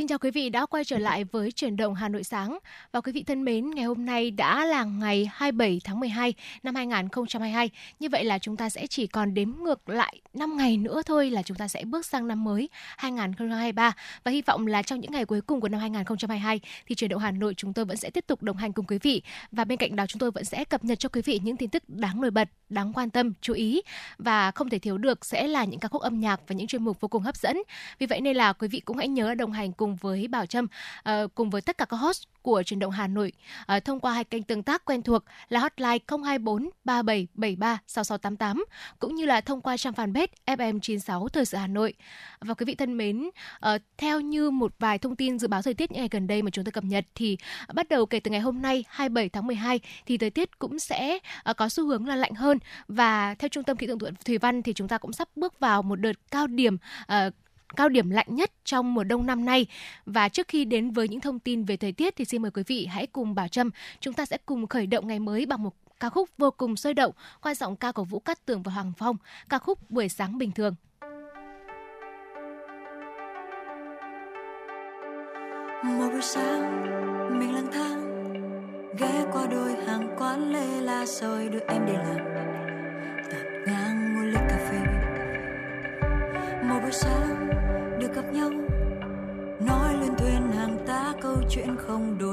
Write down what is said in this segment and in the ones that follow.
Xin chào quý vị đã quay trở lại với chuyển động Hà Nội sáng. Và quý vị thân mến, ngày hôm nay đã là ngày 27 tháng 12 năm 2022. Như vậy là chúng ta sẽ chỉ còn đếm ngược lại 5 ngày nữa thôi là chúng ta sẽ bước sang năm mới 2023 và hy vọng là trong những ngày cuối cùng của năm 2022 thì chuyển động Hà Nội chúng tôi vẫn sẽ tiếp tục đồng hành cùng quý vị và bên cạnh đó chúng tôi vẫn sẽ cập nhật cho quý vị những tin tức đáng nổi bật, đáng quan tâm, chú ý và không thể thiếu được sẽ là những ca khúc âm nhạc và những chuyên mục vô cùng hấp dẫn. Vì vậy nên là quý vị cũng hãy nhớ đồng hành cùng với Bảo Trâm uh, cùng với tất cả các host của truyền động Hà Nội uh, thông qua hai kênh tương tác quen thuộc là hotline 024 3773 6688 cũng như là thông qua trang fanpage FM96 Thời sự Hà Nội. Và quý vị thân mến, uh, theo như một vài thông tin dự báo thời tiết những ngày gần đây mà chúng tôi cập nhật thì bắt đầu kể từ ngày hôm nay 27 tháng 12 thì thời tiết cũng sẽ uh, có xu hướng là lạnh hơn và theo Trung tâm Khí tượng Thủy văn thì chúng ta cũng sắp bước vào một đợt cao điểm uh, cao điểm lạnh nhất trong mùa đông năm nay. Và trước khi đến với những thông tin về thời tiết thì xin mời quý vị hãy cùng Bảo Trâm, chúng ta sẽ cùng khởi động ngày mới bằng một ca khúc vô cùng sôi động qua giọng ca của Vũ Cát Tường và Hoàng Phong, ca khúc Buổi sáng bình thường. Một buổi sáng mình lang thang ghé qua đôi hàng quán lê la rồi đưa em đi làm tạt ngang mua ly cà phê một buổi sáng gặp nhau. Nói lên thuyền hàng tá câu chuyện không đủ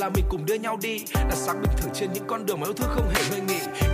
là mình cùng đưa nhau đi. Là sáng bình thường trên những con đường mà yêu thương không hề ngơi nghỉ.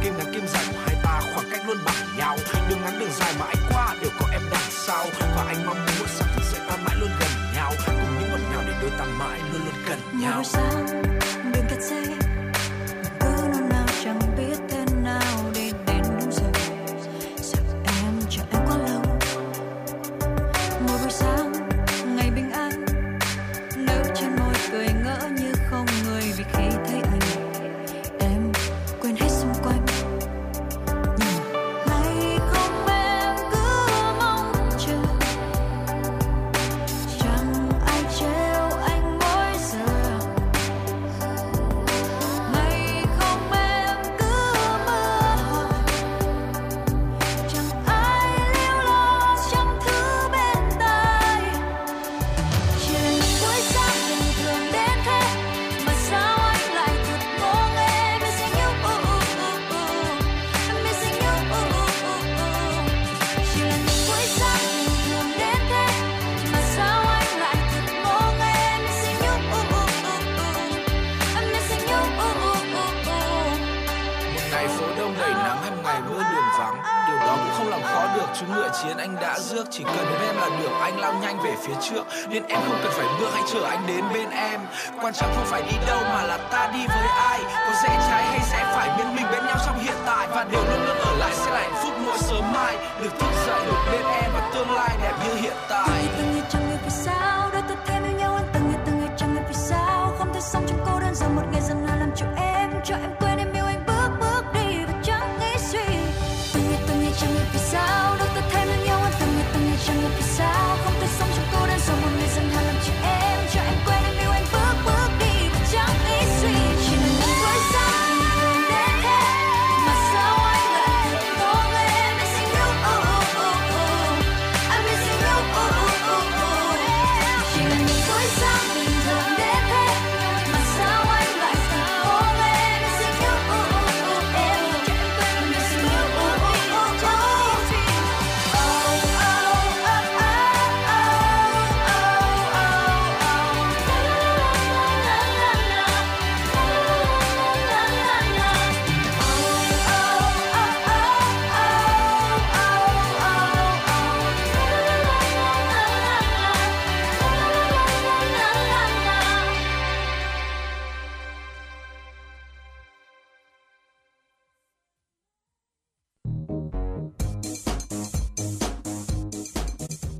tưởng anh lao nhanh về phía trước. Nên em không cần phải bước hãy chờ anh đến bên em. Quan trọng không phải đi đâu mà là ta đi với ai. Có dễ trái hay sẽ phải bên mình bên nhau trong hiện tại. Và điều luôn luôn ở lại sẽ là hạnh phúc mỗi sớm mai. Được thức dậy, được bên em và tương lai đẹp như hiện tại.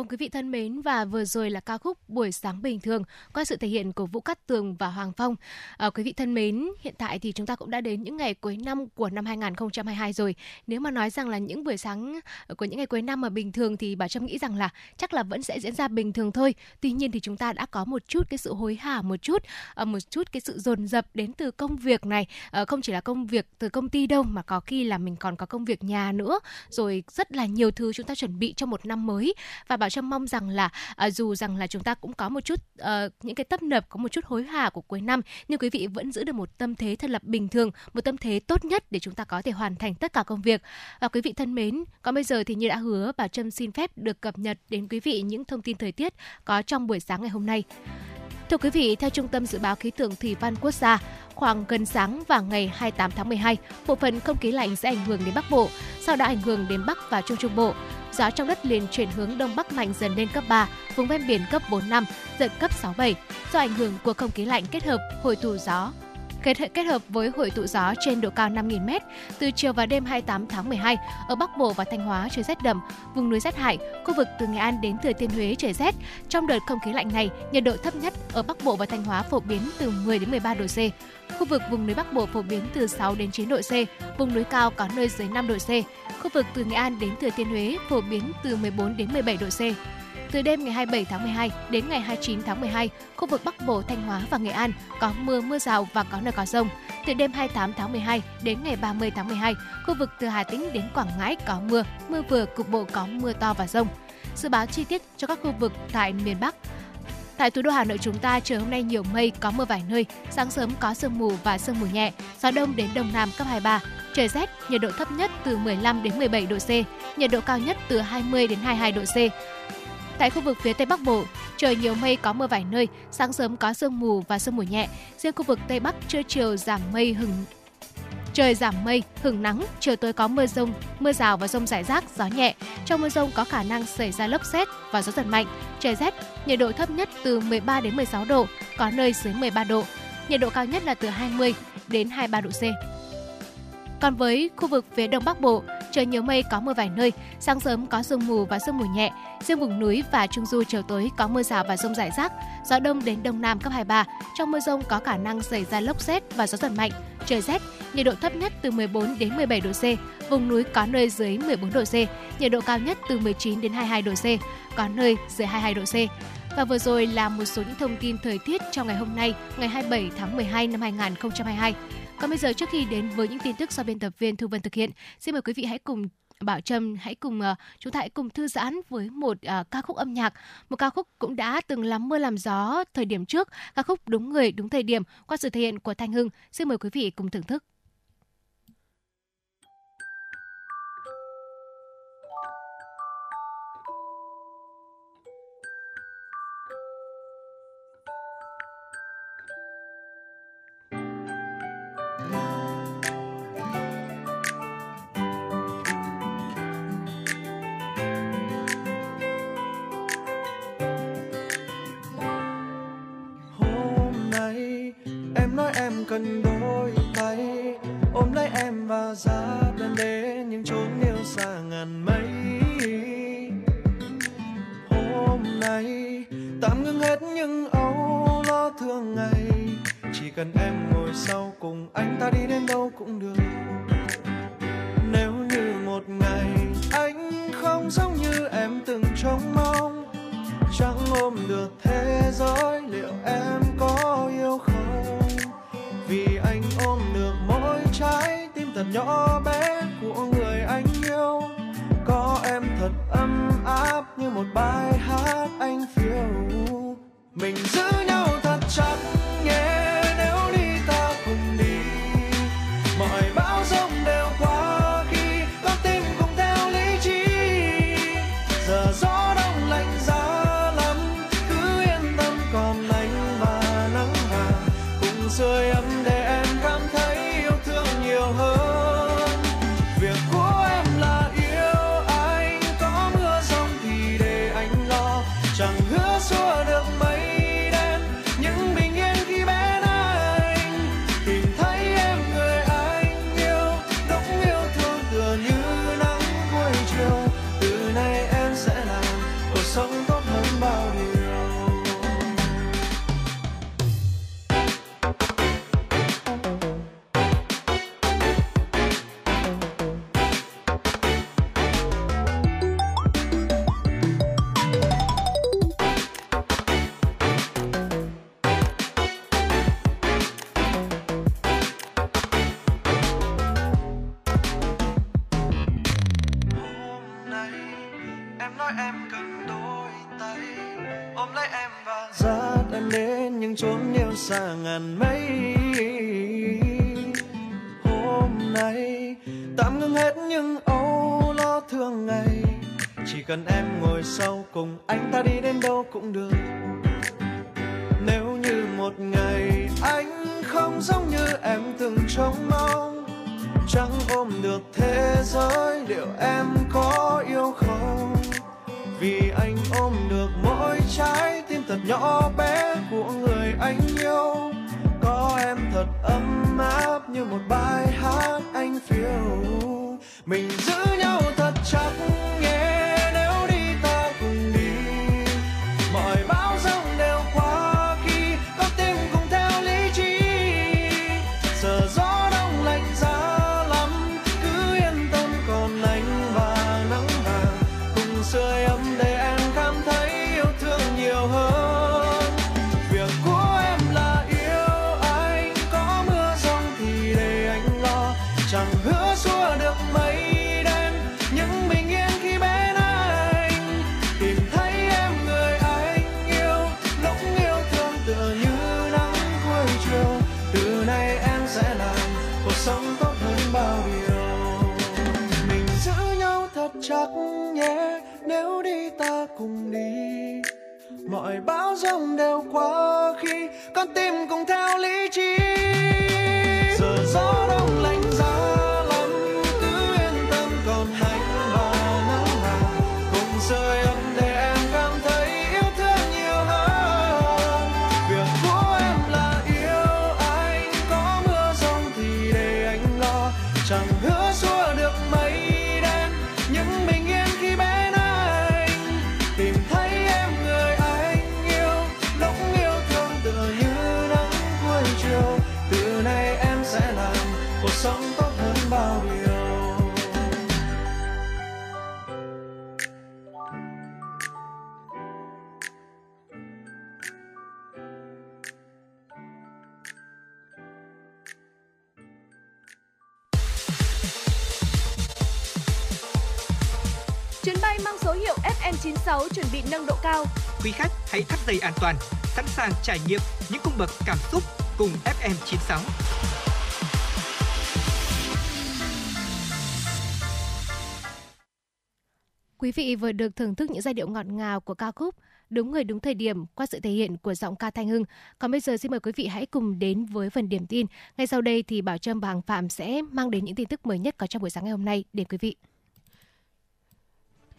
Vâng quý vị thân mến và vừa rồi là ca khúc Buổi sáng bình thường qua sự thể hiện của Vũ Cát Tường và Hoàng Phong. À, quý vị thân mến, hiện tại thì chúng ta cũng đã đến những ngày cuối năm của năm 2022 rồi. Nếu mà nói rằng là những buổi sáng của những ngày cuối năm mà bình thường thì bà Trâm nghĩ rằng là chắc là vẫn sẽ diễn ra bình thường thôi. Tuy nhiên thì chúng ta đã có một chút cái sự hối hả một chút, à, một chút cái sự dồn dập đến từ công việc này, à, không chỉ là công việc từ công ty đâu mà có khi là mình còn có công việc nhà nữa, rồi rất là nhiều thứ chúng ta chuẩn bị cho một năm mới và Bảo Trâm mong rằng là à, dù rằng là chúng ta cũng có một chút à, những cái tấp nập có một chút hối hả của cuối năm nhưng quý vị vẫn giữ được một tâm thế thật là bình thường một tâm thế tốt nhất để chúng ta có thể hoàn thành tất cả công việc và quý vị thân mến còn bây giờ thì như đã hứa bà Trâm xin phép được cập nhật đến quý vị những thông tin thời tiết có trong buổi sáng ngày hôm nay Thưa quý vị, theo Trung tâm Dự báo Khí tượng Thủy văn Quốc gia, khoảng gần sáng và ngày 28 tháng 12, bộ phận không khí lạnh sẽ ảnh hưởng đến Bắc Bộ, sau đó ảnh hưởng đến Bắc và Trung Trung Bộ. Gió trong đất liền chuyển hướng đông bắc mạnh dần lên cấp 3, vùng ven biển cấp 4 5, giật cấp 6 7 do ảnh hưởng của không khí lạnh kết hợp hội tụ gió kết, kết hợp với hội tụ gió trên độ cao 5.000m. Từ chiều và đêm 28 tháng 12, ở Bắc Bộ và Thanh Hóa trời rét đậm, vùng núi rét hại, khu vực từ Nghệ An đến Thừa Thiên Huế trời rét. Trong đợt không khí lạnh này, nhiệt độ thấp nhất ở Bắc Bộ và Thanh Hóa phổ biến từ 10 đến 13 độ C. Khu vực vùng núi Bắc Bộ phổ biến từ 6 đến 9 độ C, vùng núi cao có nơi dưới 5 độ C. Khu vực từ Nghệ An đến Thừa Thiên Huế phổ biến từ 14 đến 17 độ C. Từ đêm ngày 27 tháng 12 đến ngày 29 tháng 12, khu vực Bắc Bộ, Thanh Hóa và Nghệ An có mưa, mưa rào và có nơi có rông. Từ đêm 28 tháng 12 đến ngày 30 tháng 12, khu vực từ Hà Tĩnh đến Quảng Ngãi có mưa, mưa vừa, cục bộ có mưa to và rông. Dự báo chi tiết cho các khu vực tại miền Bắc. Tại thủ đô Hà Nội chúng ta trời hôm nay nhiều mây, có mưa vài nơi, sáng sớm có sương mù và sương mù nhẹ, gió đông đến đông nam cấp 23, trời rét, nhiệt độ thấp nhất từ 15 đến 17 độ C, nhiệt độ cao nhất từ 20 đến 22 độ C. Tại khu vực phía Tây Bắc Bộ, trời nhiều mây có mưa vài nơi, sáng sớm có sương mù và sương mù nhẹ. Riêng khu vực Tây Bắc trưa chiều giảm mây hừng Trời giảm mây, hứng nắng, chiều tối có mưa rông, mưa rào và rông rải rác, gió nhẹ. Trong mưa rông có khả năng xảy ra lốc xét và gió giật mạnh. Trời rét, nhiệt độ thấp nhất từ 13 đến 16 độ, có nơi dưới 13 độ. Nhiệt độ cao nhất là từ 20 đến 23 độ C. Còn với khu vực phía Đông Bắc Bộ, trời nhiều mây có mưa vài nơi, sáng sớm có sương mù và sương mù nhẹ. Riêng vùng núi và trung du chiều tối có mưa rào và rông rải rác, gió đông đến đông nam cấp 23. Trong mưa rông có khả năng xảy ra lốc xét và gió giật mạnh. Trời rét, nhiệt độ thấp nhất từ 14 đến 17 độ C, vùng núi có nơi dưới 14 độ C, nhiệt độ cao nhất từ 19 đến 22 độ C, có nơi dưới 22 độ C. Và vừa rồi là một số những thông tin thời tiết trong ngày hôm nay, ngày 27 tháng 12 năm 2022. Còn bây giờ trước khi đến với những tin tức do biên tập viên Thu Vân thực hiện, xin mời quý vị hãy cùng Bảo Trâm hãy cùng ờ, uh, chúng ta hãy cùng thư giãn với một uh, ca khúc âm nhạc, một ca khúc cũng đã từng lắm mưa làm gió thời điểm trước, ca khúc đúng người đúng thời điểm qua sự thể hiện của Thanh Hưng. Xin mời quý vị cùng thưởng thức. Cần đôi tay. Ôm lấy em và ra bên đến những chốn yêu xa ngàn mây. Hôm nay, tạm ngưng hết những âu lo thường ngày. Chỉ cần em ngồi sau cùng anh ta đi đến đâu cũng được. Nếu như một ngày anh không giống như em từng trông mong, chẳng ôm được thế giới liệu em có yêu không? Ôm được mỗi trái tim thật nhỏ bé của người anh yêu có em thật ấm áp như một bài hát anh phiêu mình giữ nhau thật chặt nhé yeah. nói em cần đôi tay. Ôm lấy em và dắt em đến những chốn yêu xa ngàn mấy hôm nay tạm ngưng hết những âu lo thương ngày. Chỉ cần em ngồi sau cùng anh ta đi đến đâu cũng được. Nếu như một ngày anh không giống như em từng trông mong, chẳng ôm được thế giới liệu em có yêu không? Vì anh ôm được mỗi trái tim thật nhỏ bé của người anh yêu. Có em thật ấm áp như một bài hát anh phiêu. Mình giữ nhau thật chặt nhé bão giông đều qua khi con tim cùng theo lý trí. Quý khách hãy thắt dây an toàn, sẵn sàng trải nghiệm những cung bậc cảm xúc cùng FM96. Quý vị vừa được thưởng thức những giai điệu ngọt ngào của ca khúc Đúng người đúng thời điểm qua sự thể hiện của giọng ca Thanh Hưng. Còn bây giờ xin mời quý vị hãy cùng đến với phần điểm tin. Ngay sau đây thì Bảo Trâm và Hằng Phạm sẽ mang đến những tin tức mới nhất có trong buổi sáng ngày hôm nay đến quý vị.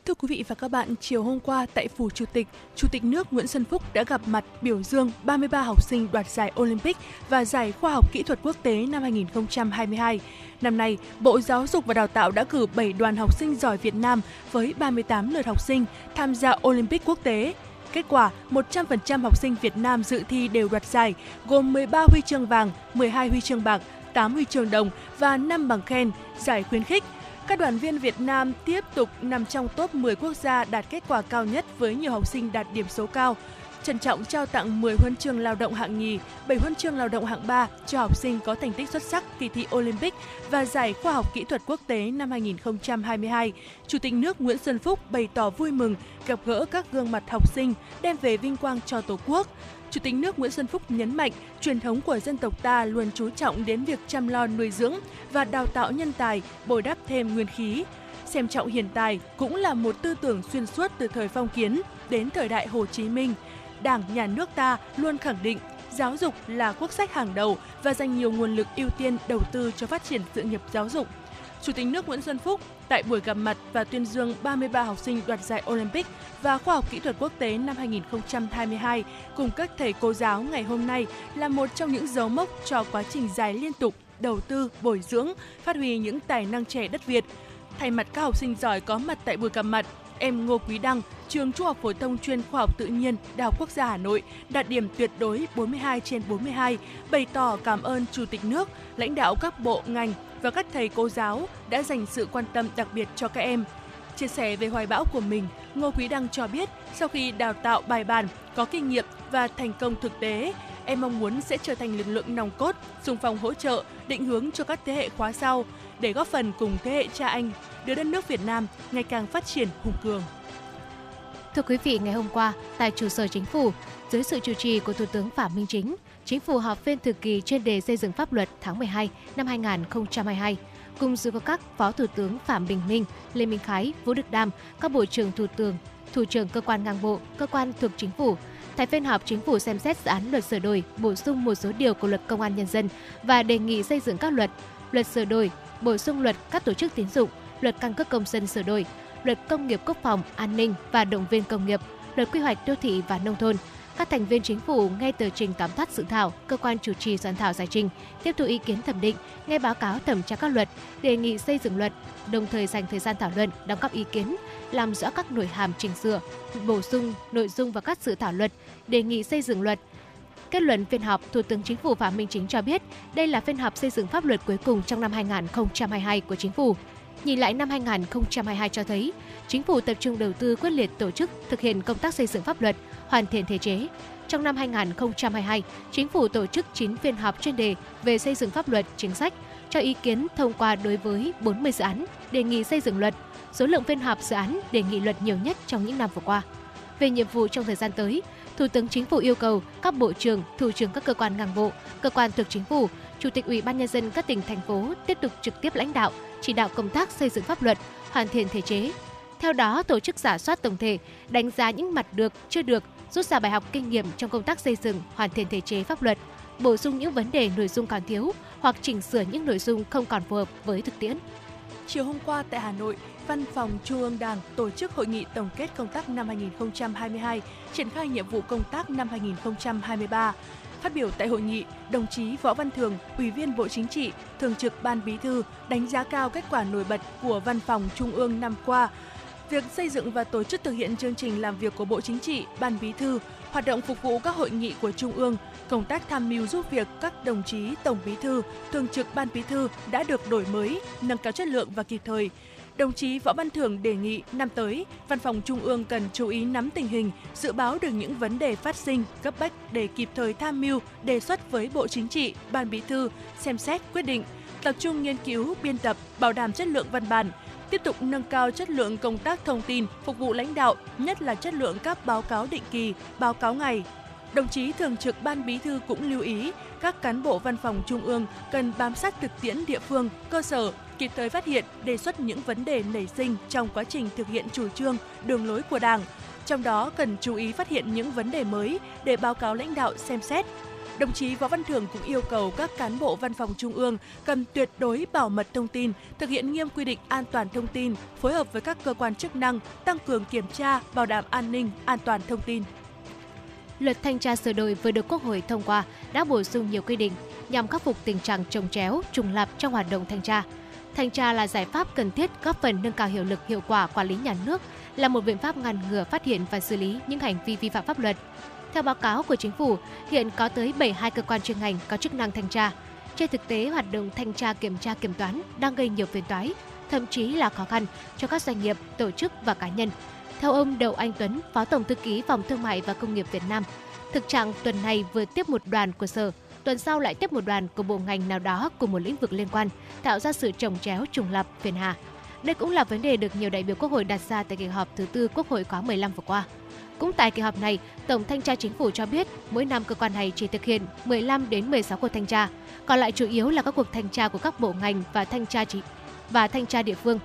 Thưa quý vị và các bạn, chiều hôm qua tại Phủ Chủ tịch, Chủ tịch nước Nguyễn Xuân Phúc đã gặp mặt biểu dương 33 học sinh đoạt giải Olympic và giải khoa học kỹ thuật quốc tế năm 2022. Năm nay, Bộ Giáo dục và Đào tạo đã cử 7 đoàn học sinh giỏi Việt Nam với 38 lượt học sinh tham gia Olympic quốc tế. Kết quả, 100% học sinh Việt Nam dự thi đều đoạt giải, gồm 13 huy chương vàng, 12 huy chương bạc, 8 huy chương đồng và 5 bằng khen, giải khuyến khích. Các đoàn viên Việt Nam tiếp tục nằm trong top 10 quốc gia đạt kết quả cao nhất với nhiều học sinh đạt điểm số cao. Trân trọng trao tặng 10 huân chương lao động hạng nhì, 7 huân chương lao động hạng 3 cho học sinh có thành tích xuất sắc kỳ thi Olympic và giải khoa học kỹ thuật quốc tế năm 2022. Chủ tịch nước Nguyễn Xuân Phúc bày tỏ vui mừng gặp gỡ các gương mặt học sinh, đem về vinh quang cho Tổ quốc. Chủ tịch nước Nguyễn Xuân Phúc nhấn mạnh, truyền thống của dân tộc ta luôn chú trọng đến việc chăm lo nuôi dưỡng và đào tạo nhân tài, bồi đắp thêm nguyên khí. Xem trọng hiện tài cũng là một tư tưởng xuyên suốt từ thời phong kiến đến thời đại Hồ Chí Minh. Đảng, Nhà nước ta luôn khẳng định giáo dục là quốc sách hàng đầu và dành nhiều nguồn lực ưu tiên đầu tư cho phát triển sự nghiệp giáo dục. Chủ tịch nước Nguyễn Xuân Phúc tại buổi gặp mặt và tuyên dương 33 học sinh đoạt giải Olympic và khoa học kỹ thuật quốc tế năm 2022 cùng các thầy cô giáo ngày hôm nay là một trong những dấu mốc cho quá trình dài liên tục đầu tư, bồi dưỡng, phát huy những tài năng trẻ đất Việt. Thay mặt các học sinh giỏi có mặt tại buổi gặp mặt, em Ngô Quý Đăng, trường Trung học phổ thông chuyên khoa học tự nhiên, Đại học Quốc gia Hà Nội đạt điểm tuyệt đối 42 trên 42, bày tỏ cảm ơn Chủ tịch nước, lãnh đạo các bộ ngành và các thầy cô giáo đã dành sự quan tâm đặc biệt cho các em. Chia sẻ về hoài bão của mình, Ngô Quý Đăng cho biết sau khi đào tạo bài bản, có kinh nghiệm và thành công thực tế, em mong muốn sẽ trở thành lực lượng nòng cốt, xung phong hỗ trợ, định hướng cho các thế hệ khóa sau để góp phần cùng thế hệ cha anh đưa đất nước Việt Nam ngày càng phát triển hùng cường. Thưa quý vị, ngày hôm qua, tại trụ sở chính phủ, dưới sự chủ trì của Thủ tướng Phạm Minh Chính, Chính phủ họp phiên thường kỳ chuyên đề xây dựng pháp luật tháng 12 năm 2022. Cùng dự có các Phó Thủ tướng Phạm Bình Minh, Lê Minh Khái, Vũ Đức Đam, các Bộ trưởng Thủ tướng, Thủ trưởng cơ quan ngang bộ, cơ quan thuộc chính phủ. Tại phiên họp, chính phủ xem xét dự án luật sửa đổi, bổ sung một số điều của luật công an nhân dân và đề nghị xây dựng các luật, luật sửa đổi, bổ sung luật các tổ chức tín dụng, luật căn cước công dân sửa đổi, luật công nghiệp quốc phòng, an ninh và động viên công nghiệp, luật quy hoạch đô thị và nông thôn. Các thành viên chính phủ nghe tờ trình tóm tắt dự thảo, cơ quan chủ trì soạn thảo giải trình, tiếp thu ý kiến thẩm định, nghe báo cáo thẩm tra các luật, đề nghị xây dựng luật, đồng thời dành thời gian thảo luận, đóng góp ý kiến, làm rõ các nội hàm chỉnh sửa, bổ sung nội dung và các dự thảo luật, đề nghị xây dựng luật, Kết luận phiên họp, Thủ tướng Chính phủ Phạm Minh Chính cho biết đây là phiên họp xây dựng pháp luật cuối cùng trong năm 2022 của Chính phủ. Nhìn lại năm 2022 cho thấy, Chính phủ tập trung đầu tư quyết liệt tổ chức thực hiện công tác xây dựng pháp luật, hoàn thiện thể chế. Trong năm 2022, Chính phủ tổ chức 9 phiên họp chuyên đề về xây dựng pháp luật, chính sách, cho ý kiến thông qua đối với 40 dự án, đề nghị xây dựng luật, số lượng phiên họp dự án đề nghị luật nhiều nhất trong những năm vừa qua. Về nhiệm vụ trong thời gian tới, Thủ tướng Chính phủ yêu cầu các bộ trưởng, thủ trưởng các cơ quan ngang bộ, cơ quan thuộc chính phủ, chủ tịch Ủy ban nhân dân các tỉnh thành phố tiếp tục trực tiếp lãnh đạo, chỉ đạo công tác xây dựng pháp luật, hoàn thiện thể chế. Theo đó, tổ chức giả soát tổng thể, đánh giá những mặt được, chưa được, rút ra bài học kinh nghiệm trong công tác xây dựng, hoàn thiện thể chế pháp luật, bổ sung những vấn đề nội dung còn thiếu hoặc chỉnh sửa những nội dung không còn phù hợp với thực tiễn. Chiều hôm qua tại Hà Nội, Văn phòng Trung ương Đảng tổ chức hội nghị tổng kết công tác năm 2022, triển khai nhiệm vụ công tác năm 2023. Phát biểu tại hội nghị, đồng chí Võ Văn Thường, Ủy viên Bộ Chính trị, Thường trực Ban Bí thư đánh giá cao kết quả nổi bật của Văn phòng Trung ương năm qua. Việc xây dựng và tổ chức thực hiện chương trình làm việc của Bộ Chính trị, Ban Bí thư, hoạt động phục vụ các hội nghị của Trung ương, công tác tham mưu giúp việc các đồng chí Tổng Bí thư, Thường trực Ban Bí thư đã được đổi mới, nâng cao chất lượng và kịp thời Đồng chí Võ Văn Thưởng đề nghị năm tới, Văn phòng Trung ương cần chú ý nắm tình hình, dự báo được những vấn đề phát sinh, cấp bách để kịp thời tham mưu, đề xuất với Bộ Chính trị, Ban Bí thư, xem xét quyết định, tập trung nghiên cứu, biên tập, bảo đảm chất lượng văn bản, tiếp tục nâng cao chất lượng công tác thông tin phục vụ lãnh đạo, nhất là chất lượng các báo cáo định kỳ, báo cáo ngày. Đồng chí Thường trực Ban Bí thư cũng lưu ý các cán bộ văn phòng Trung ương cần bám sát thực tiễn địa phương, cơ sở, kịp thời phát hiện, đề xuất những vấn đề nảy sinh trong quá trình thực hiện chủ trương, đường lối của Đảng. Trong đó cần chú ý phát hiện những vấn đề mới để báo cáo lãnh đạo xem xét. Đồng chí Võ Văn Thưởng cũng yêu cầu các cán bộ văn phòng trung ương cần tuyệt đối bảo mật thông tin, thực hiện nghiêm quy định an toàn thông tin, phối hợp với các cơ quan chức năng, tăng cường kiểm tra, bảo đảm an ninh, an toàn thông tin. Luật thanh tra sửa đổi vừa được Quốc hội thông qua đã bổ sung nhiều quy định nhằm khắc phục tình trạng trồng chéo, trùng lặp trong hoạt động thanh tra. Thanh tra là giải pháp cần thiết góp phần nâng cao hiệu lực hiệu quả quản lý nhà nước, là một biện pháp ngăn ngừa phát hiện và xử lý những hành vi vi phạm pháp luật. Theo báo cáo của chính phủ, hiện có tới 72 cơ quan chuyên ngành có chức năng thanh tra. Trên thực tế, hoạt động thanh tra kiểm tra kiểm toán đang gây nhiều phiền toái, thậm chí là khó khăn cho các doanh nghiệp, tổ chức và cá nhân. Theo ông Đậu Anh Tuấn, Phó Tổng Thư ký Phòng Thương mại và Công nghiệp Việt Nam, thực trạng tuần này vừa tiếp một đoàn của Sở tuần sau lại tiếp một đoàn của bộ ngành nào đó cùng một lĩnh vực liên quan, tạo ra sự trồng chéo trùng lập phiền hà. Đây cũng là vấn đề được nhiều đại biểu Quốc hội đặt ra tại kỳ họp thứ tư Quốc hội khóa 15 vừa qua. Cũng tại kỳ họp này, Tổng thanh tra chính phủ cho biết mỗi năm cơ quan này chỉ thực hiện 15 đến 16 cuộc thanh tra, còn lại chủ yếu là các cuộc thanh tra của các bộ ngành và thanh tra chỉ và thanh tra địa phương.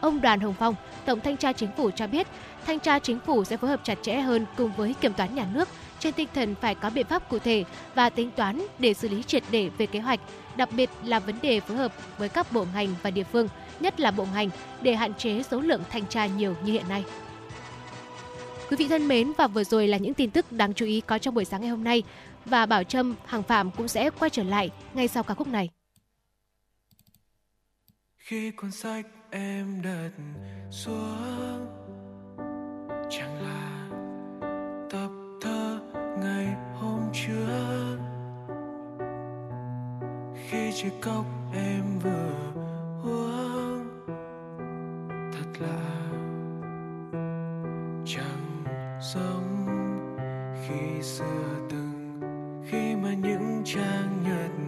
Ông Đoàn Hồng Phong, Tổng thanh tra chính phủ cho biết, thanh tra chính phủ sẽ phối hợp chặt chẽ hơn cùng với kiểm toán nhà nước trên tinh thần phải có biện pháp cụ thể và tính toán để xử lý triệt để về kế hoạch, đặc biệt là vấn đề phối hợp với các bộ ngành và địa phương, nhất là bộ ngành để hạn chế số lượng thanh tra nhiều như hiện nay. Quý vị thân mến và vừa rồi là những tin tức đáng chú ý có trong buổi sáng ngày hôm nay và Bảo Trâm, Hàng Phạm cũng sẽ quay trở lại ngay sau ca khúc này. Khi cuốn sách em đặt xuống chẳng là tập ngày hôm trước. Khi chiếc cốc em vừa uống, thật lạ chẳng giống khi xưa từng khi mà những trang nhật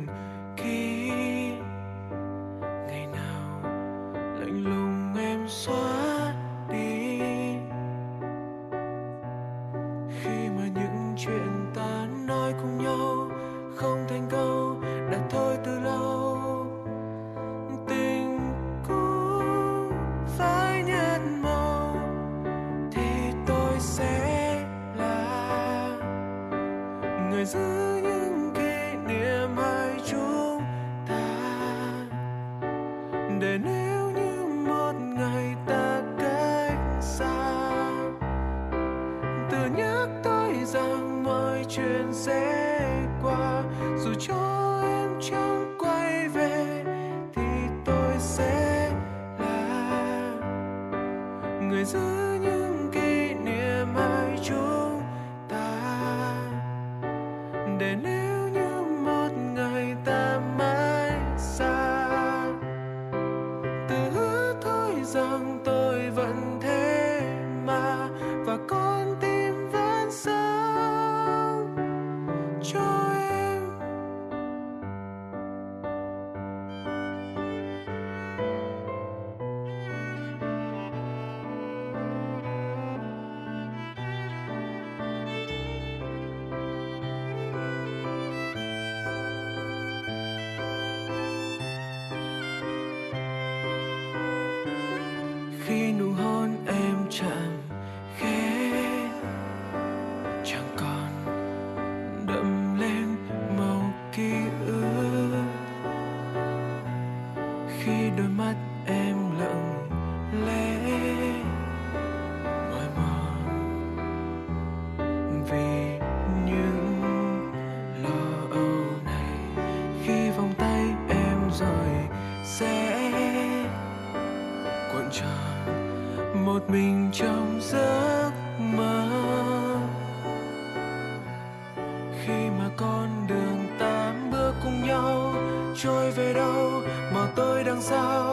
songs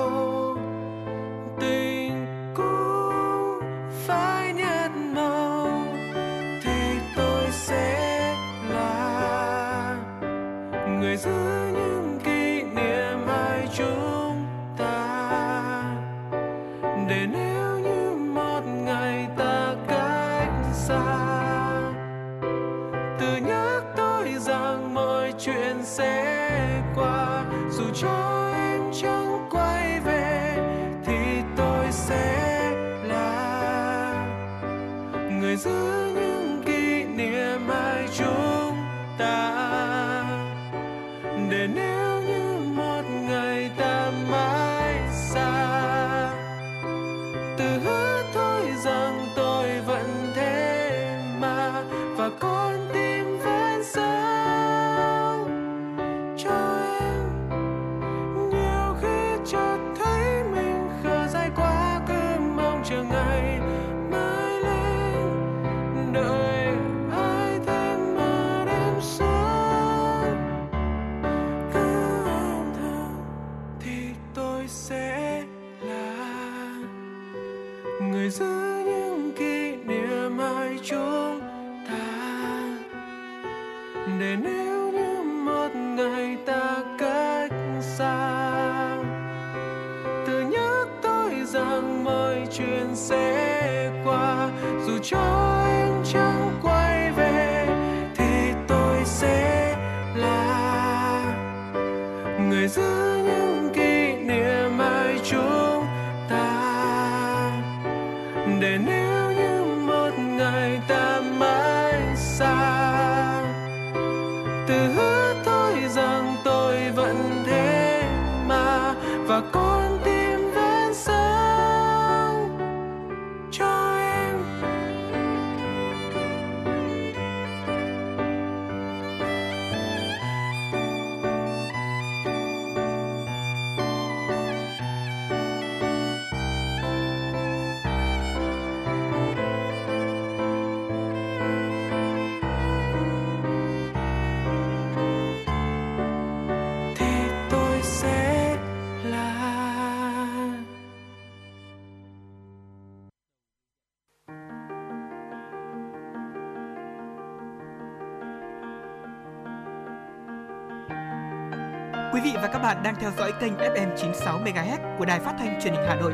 Quý vị và các bạn đang theo dõi kênh FM 96 MHz của đài phát thanh truyền hình Hà Nội.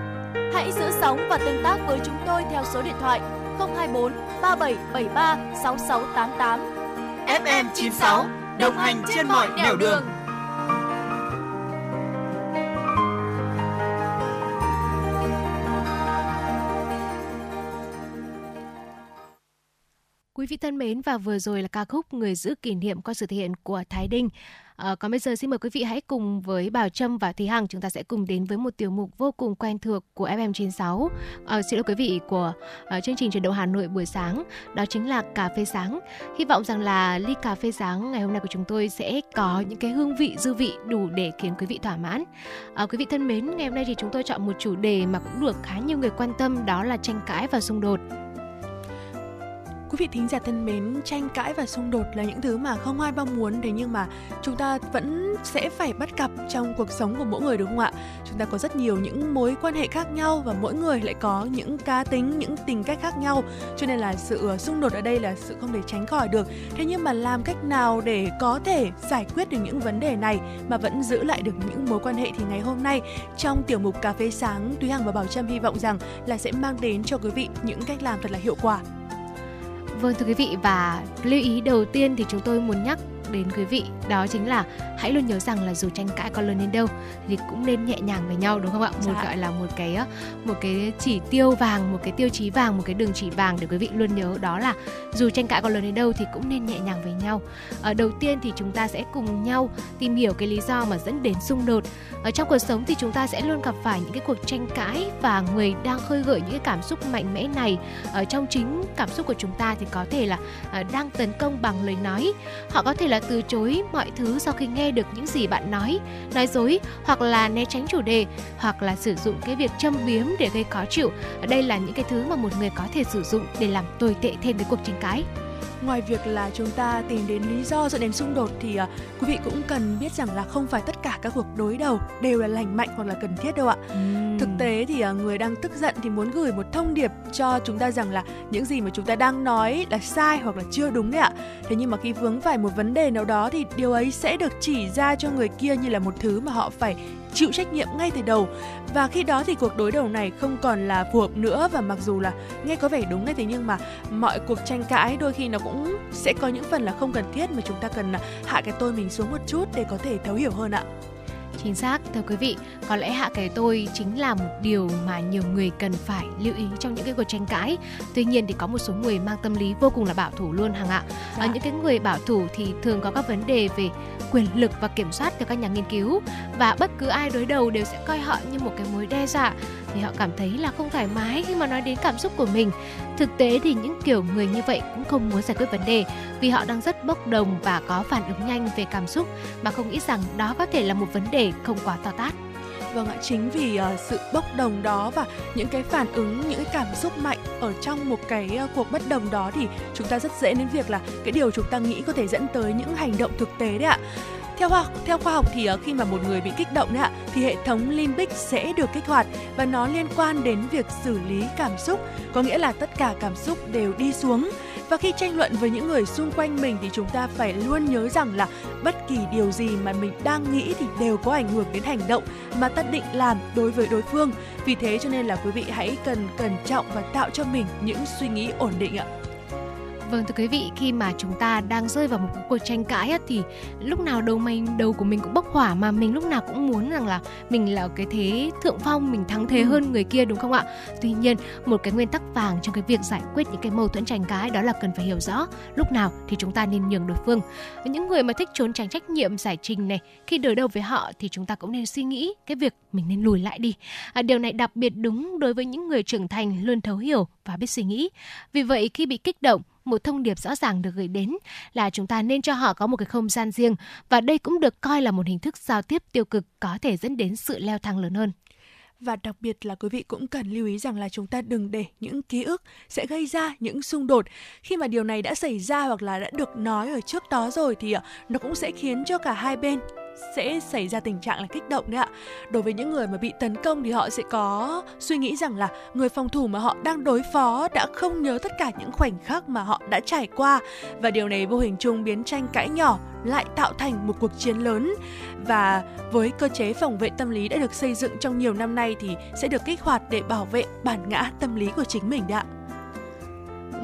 Hãy giữ sóng và tương tác với chúng tôi theo số điện thoại 024 3773 6688. FM 96 đồng hành trên mọi nẻo đường. đường. Quý vị thân mến và vừa rồi là ca khúc Người giữ kỷ niệm qua sự thể hiện của Thái Đinh. À, còn bây giờ xin mời quý vị hãy cùng với Bảo Trâm và Thúy Hằng chúng ta sẽ cùng đến với một tiểu mục vô cùng quen thuộc của FM96. À, ờ, xin lỗi quý vị của à, chương trình truyền động Hà Nội buổi sáng, đó chính là cà phê sáng. Hy vọng rằng là ly cà phê sáng ngày hôm nay của chúng tôi sẽ có những cái hương vị dư vị đủ để khiến quý vị thỏa mãn. À, quý vị thân mến, ngày hôm nay thì chúng tôi chọn một chủ đề mà cũng được khá nhiều người quan tâm đó là tranh cãi và xung đột. Quý vị thính giả thân mến, tranh cãi và xung đột là những thứ mà không ai mong muốn thế nhưng mà chúng ta vẫn sẽ phải bắt gặp trong cuộc sống của mỗi người đúng không ạ? Chúng ta có rất nhiều những mối quan hệ khác nhau và mỗi người lại có những cá tính, những tình cách khác nhau. Cho nên là sự ờ, xung đột ở đây là sự không thể tránh khỏi được. Thế nhưng mà làm cách nào để có thể giải quyết được những vấn đề này mà vẫn giữ lại được những mối quan hệ thì ngày hôm nay trong tiểu mục cà phê sáng Túy Hằng và Bảo Trâm hy vọng rằng là sẽ mang đến cho quý vị những cách làm thật là hiệu quả. Vâng thưa quý vị và lưu ý đầu tiên thì chúng tôi muốn nhắc đến quý vị. Đó chính là hãy luôn nhớ rằng là dù tranh cãi có lớn đến đâu thì cũng nên nhẹ nhàng với nhau đúng không ạ? Một dạ. gọi là một cái một cái chỉ tiêu vàng một cái tiêu chí vàng một cái đường chỉ vàng để quý vị luôn nhớ. Đó là dù tranh cãi có lớn đến đâu thì cũng nên nhẹ nhàng với nhau. Ở đầu tiên thì chúng ta sẽ cùng nhau tìm hiểu cái lý do mà dẫn đến xung đột. Ở trong cuộc sống thì chúng ta sẽ luôn gặp phải những cái cuộc tranh cãi và người đang khơi gợi những cái cảm xúc mạnh mẽ này. Ở trong chính cảm xúc của chúng ta thì có thể là ờ, đang tấn công bằng lời nói. Họ có thể là từ chối mọi thứ sau khi nghe được những gì bạn nói nói dối, hoặc là né tránh chủ đề, hoặc là sử dụng cái việc châm biếm để gây khó chịu. Đây là những cái thứ mà một người có thể sử dụng để làm tồi tệ thêm cái cuộc tranh cãi ngoài việc là chúng ta tìm đến lý do dẫn đến xung đột thì uh, quý vị cũng cần biết rằng là không phải tất cả các cuộc đối đầu đều là lành mạnh hoặc là cần thiết đâu ạ. Uhm. Thực tế thì uh, người đang tức giận thì muốn gửi một thông điệp cho chúng ta rằng là những gì mà chúng ta đang nói là sai hoặc là chưa đúng đấy ạ. Thế nhưng mà khi vướng phải một vấn đề nào đó thì điều ấy sẽ được chỉ ra cho người kia như là một thứ mà họ phải chịu trách nhiệm ngay từ đầu. Và khi đó thì cuộc đối đầu này không còn là phù hợp nữa và mặc dù là nghe có vẻ đúng ngay thế nhưng mà mọi cuộc tranh cãi đôi khi nó cũng sẽ có những phần là không cần thiết mà chúng ta cần à, hạ cái tôi mình xuống một chút để có thể thấu hiểu hơn ạ. Chính xác, thưa quý vị, có lẽ hạ cái tôi chính là một điều mà nhiều người cần phải lưu ý trong những cái cuộc tranh cãi. Tuy nhiên thì có một số người mang tâm lý vô cùng là bảo thủ luôn hàng ạ. Dạ. Ở những cái người bảo thủ thì thường có các vấn đề về quyền lực và kiểm soát theo các nhà nghiên cứu và bất cứ ai đối đầu đều sẽ coi họ như một cái mối đe dọa thì họ cảm thấy là không thoải mái khi mà nói đến cảm xúc của mình. Thực tế thì những kiểu người như vậy cũng không muốn giải quyết vấn đề vì họ đang rất bốc đồng và có phản ứng nhanh về cảm xúc mà không nghĩ rằng đó có thể là một vấn đề không quá to tát. Vâng ạ, chính vì uh, sự bốc đồng đó và những cái phản ứng, những cái cảm xúc mạnh ở trong một cái uh, cuộc bất đồng đó thì chúng ta rất dễ đến việc là cái điều chúng ta nghĩ có thể dẫn tới những hành động thực tế đấy ạ. Theo khoa, theo khoa học thì ờ, khi mà một người bị kích động đấy ạ, thì hệ thống limbic sẽ được kích hoạt và nó liên quan đến việc xử lý cảm xúc, có nghĩa là tất cả cảm xúc đều đi xuống và khi tranh luận với những người xung quanh mình thì chúng ta phải luôn nhớ rằng là bất kỳ điều gì mà mình đang nghĩ thì đều có ảnh hưởng đến hành động mà ta định làm đối với đối phương. Vì thế cho nên là quý vị hãy cần cẩn trọng và tạo cho mình những suy nghĩ ổn định ạ. Vâng thưa quý vị, khi mà chúng ta đang rơi vào một cuộc tranh cãi á, thì lúc nào đầu mình đầu của mình cũng bốc hỏa mà mình lúc nào cũng muốn rằng là mình là cái thế thượng phong, mình thắng thế ừ. hơn người kia đúng không ạ? Tuy nhiên, một cái nguyên tắc vàng trong cái việc giải quyết những cái mâu thuẫn tranh cãi đó là cần phải hiểu rõ lúc nào thì chúng ta nên nhường đối phương. Những người mà thích trốn tránh trách nhiệm giải trình này, khi đối đầu với họ thì chúng ta cũng nên suy nghĩ cái việc mình nên lùi lại đi. À, điều này đặc biệt đúng đối với những người trưởng thành luôn thấu hiểu và biết suy nghĩ. Vì vậy khi bị kích động một thông điệp rõ ràng được gửi đến là chúng ta nên cho họ có một cái không gian riêng và đây cũng được coi là một hình thức giao tiếp tiêu cực có thể dẫn đến sự leo thang lớn hơn. Và đặc biệt là quý vị cũng cần lưu ý rằng là chúng ta đừng để những ký ức sẽ gây ra những xung đột. Khi mà điều này đã xảy ra hoặc là đã được nói ở trước đó rồi thì à, nó cũng sẽ khiến cho cả hai bên sẽ xảy ra tình trạng là kích động đấy ạ. Đối với những người mà bị tấn công thì họ sẽ có suy nghĩ rằng là người phòng thủ mà họ đang đối phó đã không nhớ tất cả những khoảnh khắc mà họ đã trải qua và điều này vô hình chung biến tranh cãi nhỏ lại tạo thành một cuộc chiến lớn và với cơ chế phòng vệ tâm lý đã được xây dựng trong nhiều năm nay thì sẽ được kích hoạt để bảo vệ bản ngã tâm lý của chính mình đấy ạ.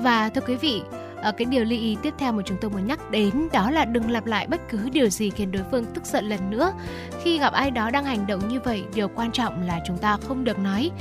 Và thưa quý vị, À, cái điều lưu ý tiếp theo mà chúng tôi muốn nhắc đến đó là đừng lặp lại bất cứ điều gì khiến đối phương tức giận lần nữa. Khi gặp ai đó đang hành động như vậy, điều quan trọng là chúng ta không được nói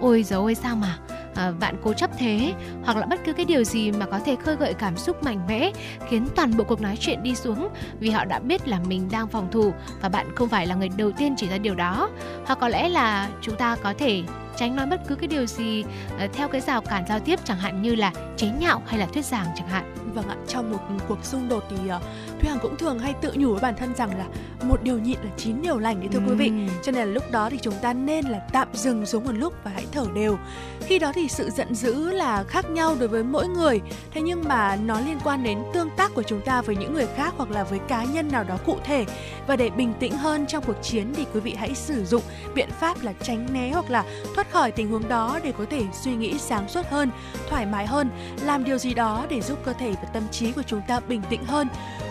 ôi dấu ôi sao mà à, bạn cố chấp thế hoặc là bất cứ cái điều gì mà có thể khơi gợi cảm xúc mạnh mẽ khiến toàn bộ cuộc nói chuyện đi xuống vì họ đã biết là mình đang phòng thủ và bạn không phải là người đầu tiên chỉ ra điều đó. Hoặc có lẽ là chúng ta có thể tránh nói bất cứ cái điều gì ờ, theo cái rào cản giao tiếp chẳng hạn như là chế nhạo hay là thuyết giảng chẳng hạn vâng ạ trong một cuộc xung đột thì uh, Thúy Hằng cũng thường hay tự nhủ với bản thân rằng là một điều nhịn là chín điều lành đấy thưa ừ. quý vị. Cho nên là lúc đó thì chúng ta nên là tạm dừng xuống một lúc và hãy thở đều. Khi đó thì sự giận dữ là khác nhau đối với mỗi người thế nhưng mà nó liên quan đến tương tác của chúng ta với những người khác hoặc là với cá nhân nào đó cụ thể. Và để bình tĩnh hơn trong cuộc chiến thì quý vị hãy sử dụng biện pháp là tránh né hoặc là thoát khỏi tình huống đó để có thể suy nghĩ sáng suốt hơn thoải mái hơn làm điều gì đó để giúp cơ thể và tâm trí của chúng ta bình tĩnh hơn.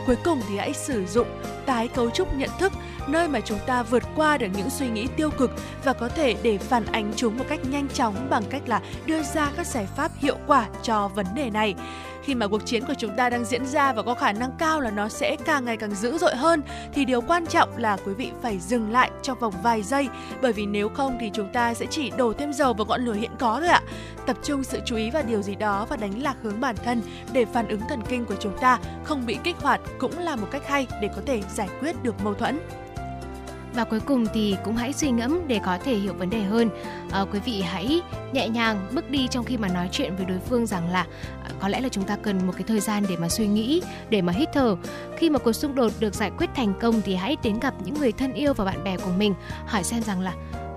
Cuối cùng thì hãy sử dụng tái cấu trúc nhận thức nơi mà chúng ta vượt qua được những suy nghĩ tiêu cực và có thể để phản ánh chúng một cách nhanh chóng bằng cách là đưa ra các giải pháp hiệu quả cho vấn đề này khi mà cuộc chiến của chúng ta đang diễn ra và có khả năng cao là nó sẽ càng ngày càng dữ dội hơn, thì điều quan trọng là quý vị phải dừng lại trong vòng vài giây, bởi vì nếu không thì chúng ta sẽ chỉ đổ thêm dầu vào ngọn lửa hiện có thôi ạ. Tập trung sự chú ý vào điều gì đó và đánh lạc hướng bản thân để phản ứng thần kinh của chúng ta không bị kích hoạt cũng là một cách hay để có thể giải quyết được mâu thuẫn và cuối cùng thì cũng hãy suy ngẫm để có thể hiểu vấn đề hơn. À, quý vị hãy nhẹ nhàng bước đi trong khi mà nói chuyện với đối phương rằng là à, có lẽ là chúng ta cần một cái thời gian để mà suy nghĩ để mà hít thở. Khi mà cuộc xung đột được giải quyết thành công thì hãy đến gặp những người thân yêu và bạn bè của mình hỏi xem rằng là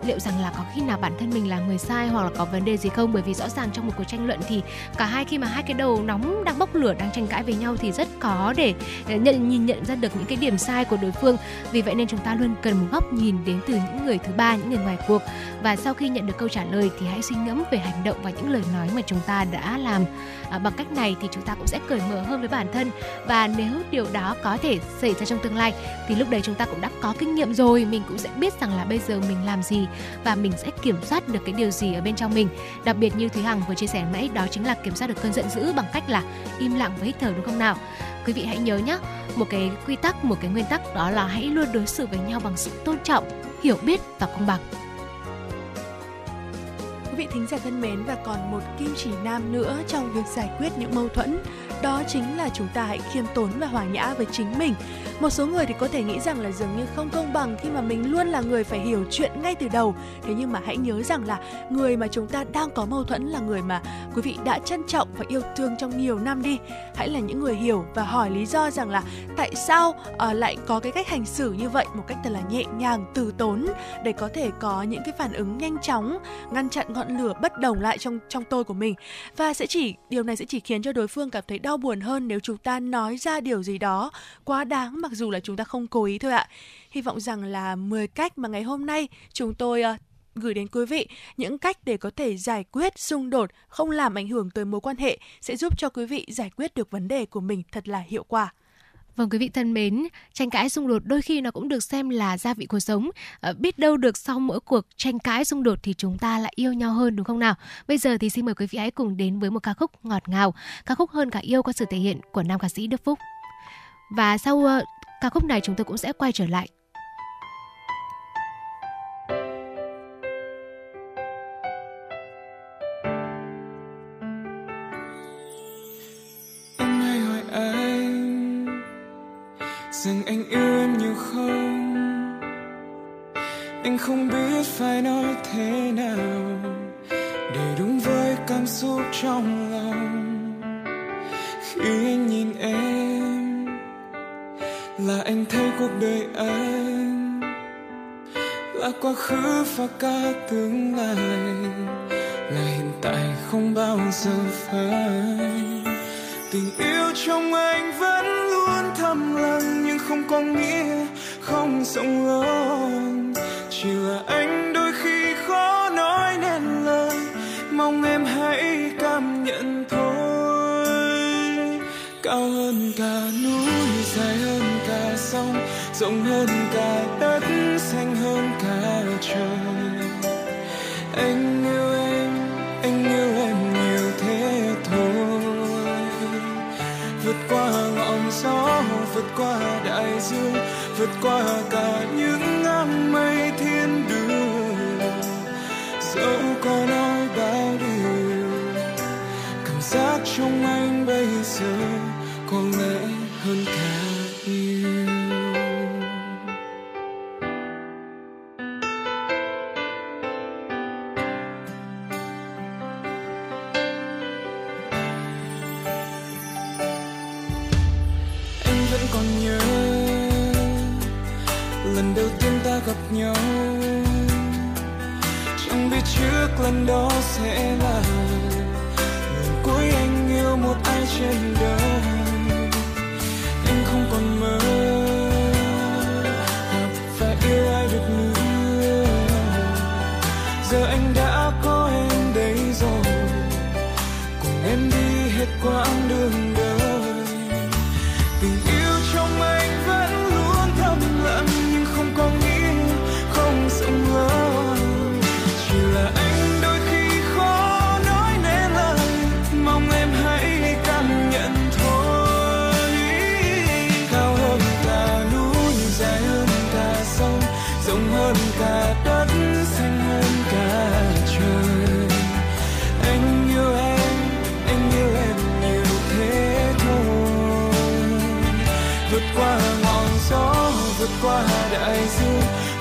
liệu rằng là có khi nào bản thân mình là người sai hoặc là có vấn đề gì không? Bởi vì rõ ràng trong một cuộc tranh luận thì cả hai khi mà hai cái đầu nóng đang bốc lửa, đang tranh cãi với nhau thì rất khó để ờ, nhận, nhìn nhận ra được những cái điểm sai của đối phương. Vì vậy nên chúng ta luôn cần một góc nhìn đến từ những người thứ ba, những người ngoài cuộc. Và sau khi nhận được câu trả lời thì hãy suy ngẫm về hành động và những lời nói mà chúng ta đã làm à, bằng cách này thì chúng ta cũng sẽ cởi mở hơn với bản thân. Và nếu điều đó có thể xảy ra trong tương lai thì lúc đấy chúng ta cũng đã có kinh nghiệm rồi. Mình cũng sẽ biết rằng là bây giờ mình làm gì và mình sẽ kiểm soát được cái điều gì ở bên trong mình. Đặc biệt như thúy hằng vừa chia sẻ nãy đó chính là kiểm soát được cơn giận dữ bằng cách là im lặng và hít thở đúng không nào? Quý vị hãy nhớ nhé một cái quy tắc một cái nguyên tắc đó là hãy luôn đối xử với nhau bằng sự tôn trọng hiểu biết và công bằng vị thính giả thân mến, và còn một kim chỉ nam nữa trong việc giải quyết những mâu thuẫn. Đó chính là chúng ta hãy khiêm tốn và hòa nhã với chính mình một số người thì có thể nghĩ rằng là dường như không công bằng khi mà mình luôn là người phải hiểu chuyện ngay từ đầu. Thế nhưng mà hãy nhớ rằng là người mà chúng ta đang có mâu thuẫn là người mà quý vị đã trân trọng và yêu thương trong nhiều năm đi. Hãy là những người hiểu và hỏi lý do rằng là tại sao uh, lại có cái cách hành xử như vậy một cách thật là nhẹ nhàng từ tốn để có thể có những cái phản ứng nhanh chóng ngăn chặn ngọn lửa bất đồng lại trong trong tôi của mình. Và sẽ chỉ điều này sẽ chỉ khiến cho đối phương cảm thấy đau buồn hơn nếu chúng ta nói ra điều gì đó quá đáng mà mặc dù là chúng ta không cố ý thôi ạ. Hy vọng rằng là 10 cách mà ngày hôm nay chúng tôi uh, gửi đến quý vị những cách để có thể giải quyết xung đột không làm ảnh hưởng tới mối quan hệ sẽ giúp cho quý vị giải quyết được vấn đề của mình thật là hiệu quả. Vâng quý vị thân mến, tranh cãi xung đột đôi khi nó cũng được xem là gia vị cuộc sống. À, biết đâu được sau mỗi cuộc tranh cãi xung đột thì chúng ta lại yêu nhau hơn đúng không nào? Bây giờ thì xin mời quý vị hãy cùng đến với một ca khúc ngọt ngào, ca khúc hơn cả yêu qua sự thể hiện của nam ca sĩ Đức Phúc. Và sau uh, ca khúc này chúng tôi cũng sẽ quay trở lại. Rằng anh yêu em nhiều không? Anh không biết phải nói thế nào để đúng với cảm xúc trong lòng. Khi anh là anh thấy cuộc đời anh là quá khứ và cả tương lai. Là hiện tại không bao giờ phải tình yêu trong anh vẫn luôn thầm lặng, nhưng không có nghĩa không rộng lớn. Chỉ là anh đôi khi khó nói nên lời, mong em hãy cảm nhận thôi. Cao hơn cả núi dài hơn sông rộng hơn cả đất, xanh hơn cả trời. Anh yêu em, anh yêu em nhiều thế thôi. Vượt qua ngọn gió, vượt qua đại dương, vượt qua cả những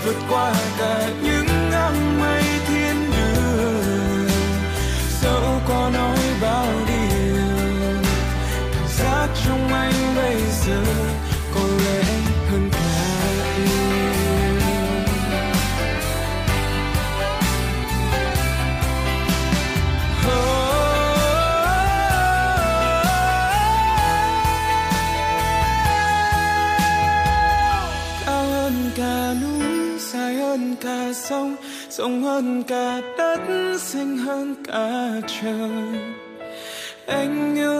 vượt qua cả những áng mây thiên đường. Dẫu có nói bao điều, cảm giác trong anh bây giờ rộng hơn cả đất xanh hơn cả trời. Anh yêu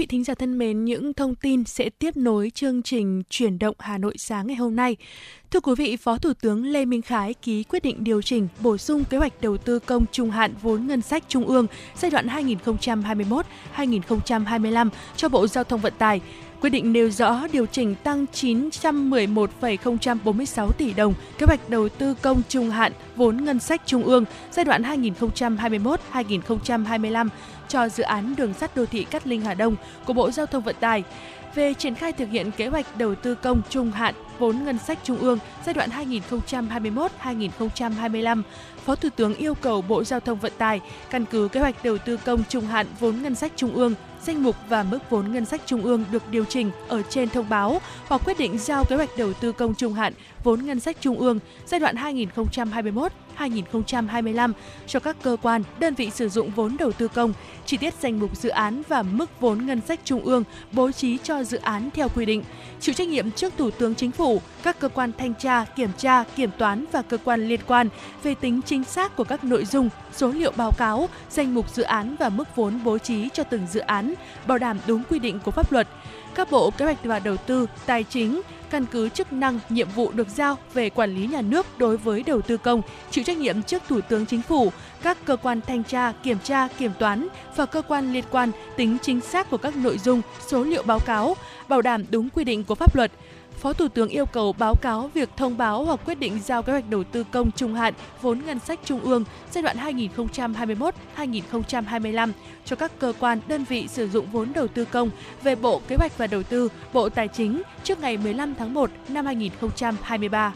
vị thính giả thân mến, những thông tin sẽ tiếp nối chương trình chuyển động Hà Nội sáng ngày hôm nay. Thưa quý vị, Phó Thủ tướng Lê Minh Khái ký quyết định điều chỉnh bổ sung kế hoạch đầu tư công trung hạn vốn ngân sách trung ương giai đoạn 2021-2025 cho Bộ Giao thông Vận tải. Quyết định nêu rõ điều chỉnh tăng 911,046 tỷ đồng kế hoạch đầu tư công trung hạn vốn ngân sách trung ương giai đoạn 2021-2025 cho dự án đường sắt đô thị Cát Linh Hà Đông của Bộ Giao thông Vận tải về triển khai thực hiện kế hoạch đầu tư công trung hạn vốn ngân sách trung ương giai đoạn 2021-2025, Phó Thủ tướng yêu cầu Bộ Giao thông Vận tải căn cứ kế hoạch đầu tư công trung hạn vốn ngân sách trung ương, danh mục và mức vốn ngân sách trung ương được điều chỉnh ở trên thông báo hoặc quyết định giao kế hoạch đầu tư công trung hạn vốn ngân sách trung ương giai đoạn 2025 cho các cơ quan, đơn vị sử dụng vốn đầu tư công, chi tiết danh mục dự án và mức vốn ngân sách trung ương bố trí cho dự án theo quy định, chịu trách nhiệm trước Thủ tướng Chính phủ, các cơ quan thanh tra, kiểm tra, kiểm toán và cơ quan liên quan về tính chính xác của các nội dung, số liệu báo cáo, danh mục dự án và mức vốn bố trí cho từng dự án, bảo đảm đúng quy định của pháp luật. Các bộ kế hoạch và đầu tư, tài chính, căn cứ chức năng, nhiệm vụ được giao về quản lý nhà nước đối với đầu tư công, chịu trách nhiệm trước Thủ tướng Chính phủ, các cơ quan thanh tra, kiểm tra, kiểm toán và cơ quan liên quan tính chính xác của các nội dung, số liệu báo cáo, bảo đảm đúng quy định của pháp luật. Phó Thủ tướng yêu cầu báo cáo việc thông báo hoặc quyết định giao kế hoạch đầu tư công trung hạn vốn ngân sách trung ương giai đoạn 2021-2025 cho các cơ quan, đơn vị sử dụng vốn đầu tư công về Bộ Kế hoạch và Đầu tư, Bộ Tài chính trước ngày 15 tháng 1 năm 2023.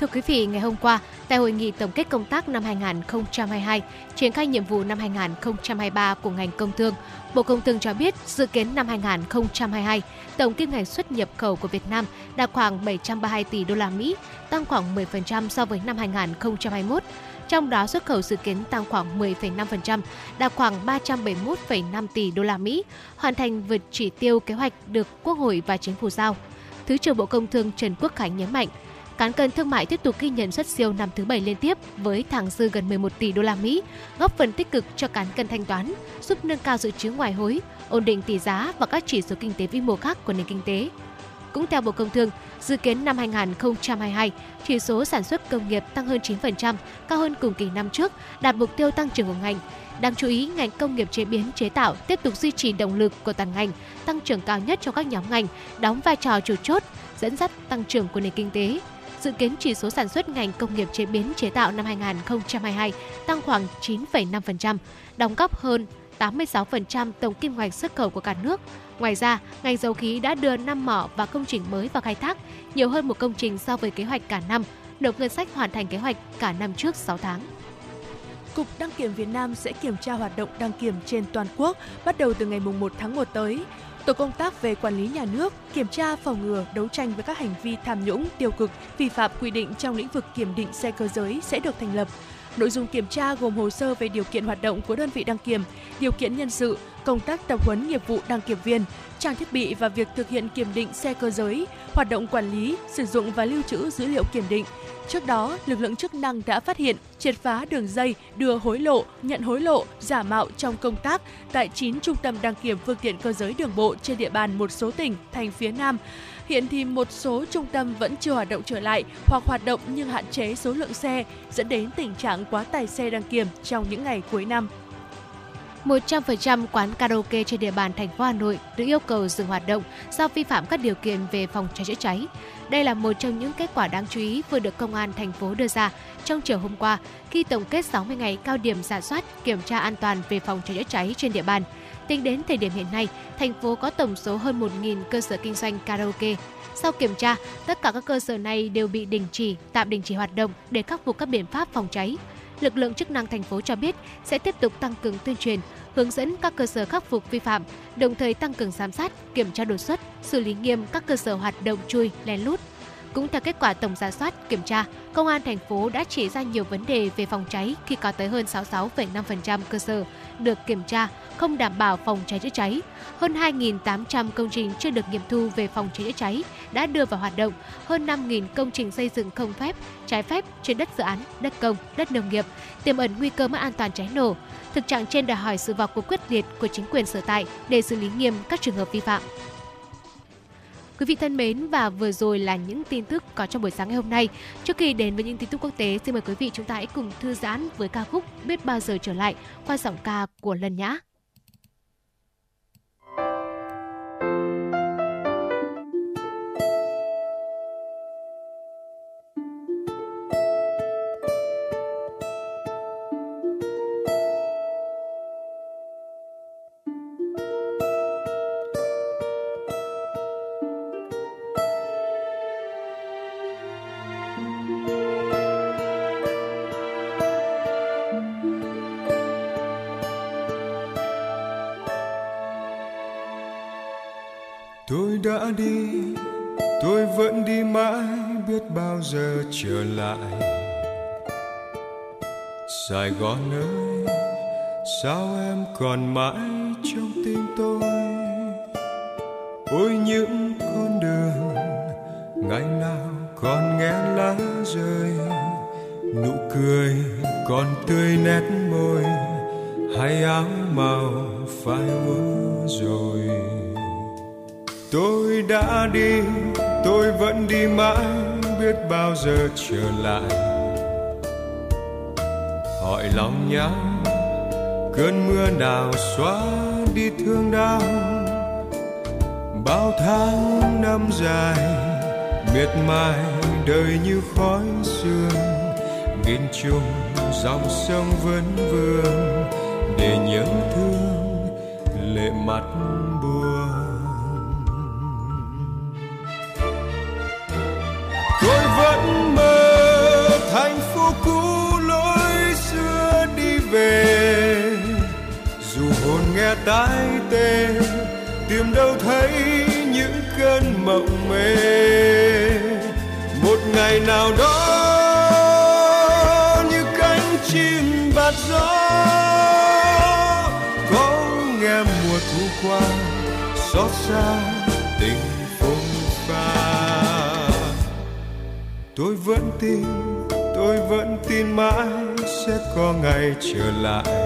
Thưa quý vị, ngày hôm qua, tại hội nghị tổng kết công tác năm 2022, triển khai nhiệm vụ năm 2023 của ngành công thương, Bộ Công Thương cho biết dự kiến năm 2022, tổng kim ngạch xuất nhập khẩu của Việt Nam đạt khoảng 732 tỷ đô la Mỹ, tăng khoảng 10% so với năm 2021. trong đó xuất khẩu dự kiến tăng khoảng 10,5%, đạt khoảng 371,5 tỷ đô la Mỹ, hoàn thành vượt chỉ tiêu kế hoạch được Quốc hội và Chính phủ giao. Thứ trưởng Bộ Công Thương Trần Quốc Khánh nhấn mạnh, Cán cân thương mại tiếp tục ghi nhận xuất siêu năm thứ bảy liên tiếp với thẳng dư gần 11 tỷ đô la Mỹ, góp phần tích cực cho cán cân thanh toán, giúp nâng cao dự trữ ngoại hối, ổn định tỷ giá và các chỉ số kinh tế vĩ mô khác của nền kinh tế. Cũng theo Bộ Công Thương, dự kiến năm 2022, chỉ số sản xuất công nghiệp tăng hơn 9%, cao hơn cùng kỳ năm trước, đạt mục tiêu tăng trưởng của ngành. Đáng chú ý, ngành công nghiệp chế biến chế tạo tiếp tục duy trì động lực của toàn ngành, tăng trưởng cao nhất cho các nhóm ngành, đóng vai trò chủ chốt, dẫn dắt tăng trưởng của nền kinh tế. Dự kiến chỉ số sản xuất ngành công nghiệp chế biến chế tạo năm 2022 tăng khoảng 9,5%, đóng góp hơn 86% tổng kim ngạch xuất khẩu của cả nước. Ngoài ra, ngành dầu khí đã đưa 5 mỏ và công trình mới vào khai thác, nhiều hơn một công trình so với kế hoạch cả năm, nộp ngân sách hoàn thành kế hoạch cả năm trước 6 tháng. Cục Đăng kiểm Việt Nam sẽ kiểm tra hoạt động đăng kiểm trên toàn quốc bắt đầu từ ngày 1 tháng 1 tới. Tổ công tác về quản lý nhà nước, kiểm tra phòng ngừa, đấu tranh với các hành vi tham nhũng, tiêu cực, vi phạm quy định trong lĩnh vực kiểm định xe cơ giới sẽ được thành lập. Nội dung kiểm tra gồm hồ sơ về điều kiện hoạt động của đơn vị đăng kiểm, điều kiện nhân sự, công tác tập huấn nghiệp vụ đăng kiểm viên, trang thiết bị và việc thực hiện kiểm định xe cơ giới, hoạt động quản lý, sử dụng và lưu trữ dữ liệu kiểm định. Trước đó, lực lượng chức năng đã phát hiện, triệt phá đường dây đưa hối lộ, nhận hối lộ, giả mạo trong công tác tại 9 trung tâm đăng kiểm phương tiện cơ giới đường bộ trên địa bàn một số tỉnh, thành phía Nam. Hiện thì một số trung tâm vẫn chưa hoạt động trở lại hoặc hoạt động nhưng hạn chế số lượng xe, dẫn đến tình trạng quá tải xe đăng kiểm trong những ngày cuối năm. 100% quán karaoke trên địa bàn thành phố Hà Nội được yêu cầu dừng hoạt động do vi phạm các điều kiện về phòng cháy chữa cháy. Đây là một trong những kết quả đáng chú ý vừa được công an thành phố đưa ra trong chiều hôm qua khi tổng kết 60 ngày cao điểm giả soát kiểm tra an toàn về phòng cháy chữa cháy trên địa bàn. Tính đến thời điểm hiện nay, thành phố có tổng số hơn 1.000 cơ sở kinh doanh karaoke. Sau kiểm tra, tất cả các cơ sở này đều bị đình chỉ, tạm đình chỉ hoạt động để khắc phục các biện pháp phòng cháy lực lượng chức năng thành phố cho biết sẽ tiếp tục tăng cường tuyên truyền, hướng dẫn các cơ sở khắc phục vi phạm, đồng thời tăng cường giám sát, kiểm tra đột xuất, xử lý nghiêm các cơ sở hoạt động chui, lén lút. Cũng theo kết quả tổng giả soát kiểm tra, công an thành phố đã chỉ ra nhiều vấn đề về phòng cháy khi có tới hơn 66,5% cơ sở được kiểm tra không đảm bảo phòng cháy chữa cháy. Hơn 2.800 công trình chưa được nghiệm thu về phòng cháy chữa cháy đã đưa vào hoạt động. Hơn 5.000 công trình xây dựng không phép, trái phép trên đất dự án, đất công, đất nông nghiệp, tiềm ẩn nguy cơ mất an toàn cháy nổ. Thực trạng trên đòi hỏi sự vào cuộc quyết liệt của chính quyền sở tại để xử lý nghiêm các trường hợp vi phạm. Quý vị thân mến và vừa rồi là những tin tức có trong buổi sáng ngày hôm nay. Trước khi đến với những tin tức quốc tế, xin mời quý vị chúng ta hãy cùng thư giãn với ca khúc Biết bao giờ trở lại qua giọng ca của Lân Nhã. Trở lại. Sài gòn ơi sao em còn mãi trong tim tôi? Ôi những giờ trở lại. Hỏi lòng nhau cơn mưa nào xóa đi thương đau? Bao tháng năm dài, miệt mài đời như khói sương. Nghìn trùng dòng sông vẫn vương để nhớ tái tai tê, tìm đâu thấy những cơn mộng mê. Một ngày nào đó, như cánh chim bạt gió, có nghe mùa thu qua, xót xa tình phong pha. Tôi vẫn tin, tôi vẫn tin mãi sẽ có ngày trở lại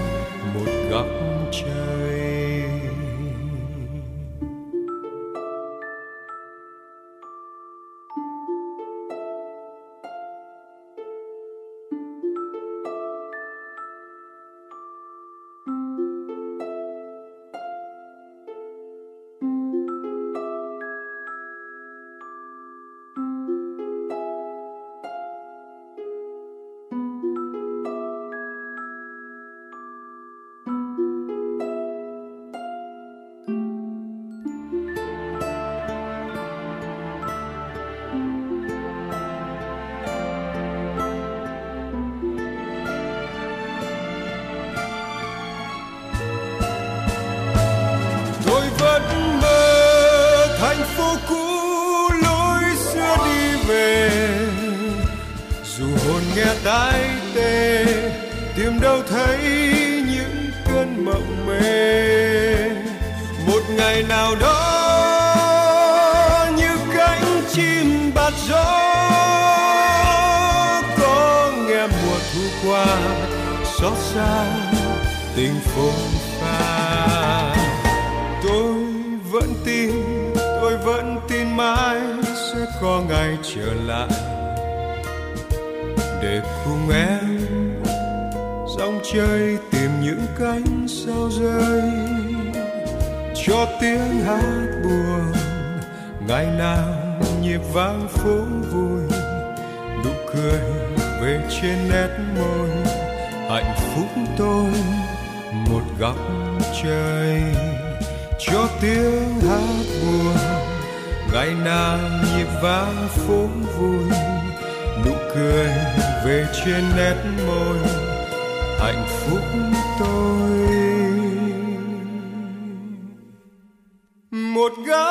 tình phồn pha tôi vẫn tin, tôi vẫn tin mãi sẽ có ngày trở lại. Để cùng em dòng chơi tìm những cánh sao rơi. Cho tiếng hát buồn, ngày nào nhịp vang phố vui. Nụ cười về trên nét môi, hạnh phúc tôi một góc trời cho tiếng hát buồn. Ngày nào nhịp vang phố vui, nụ cười về trên nét môi. Hạnh phúc tôi. Một góc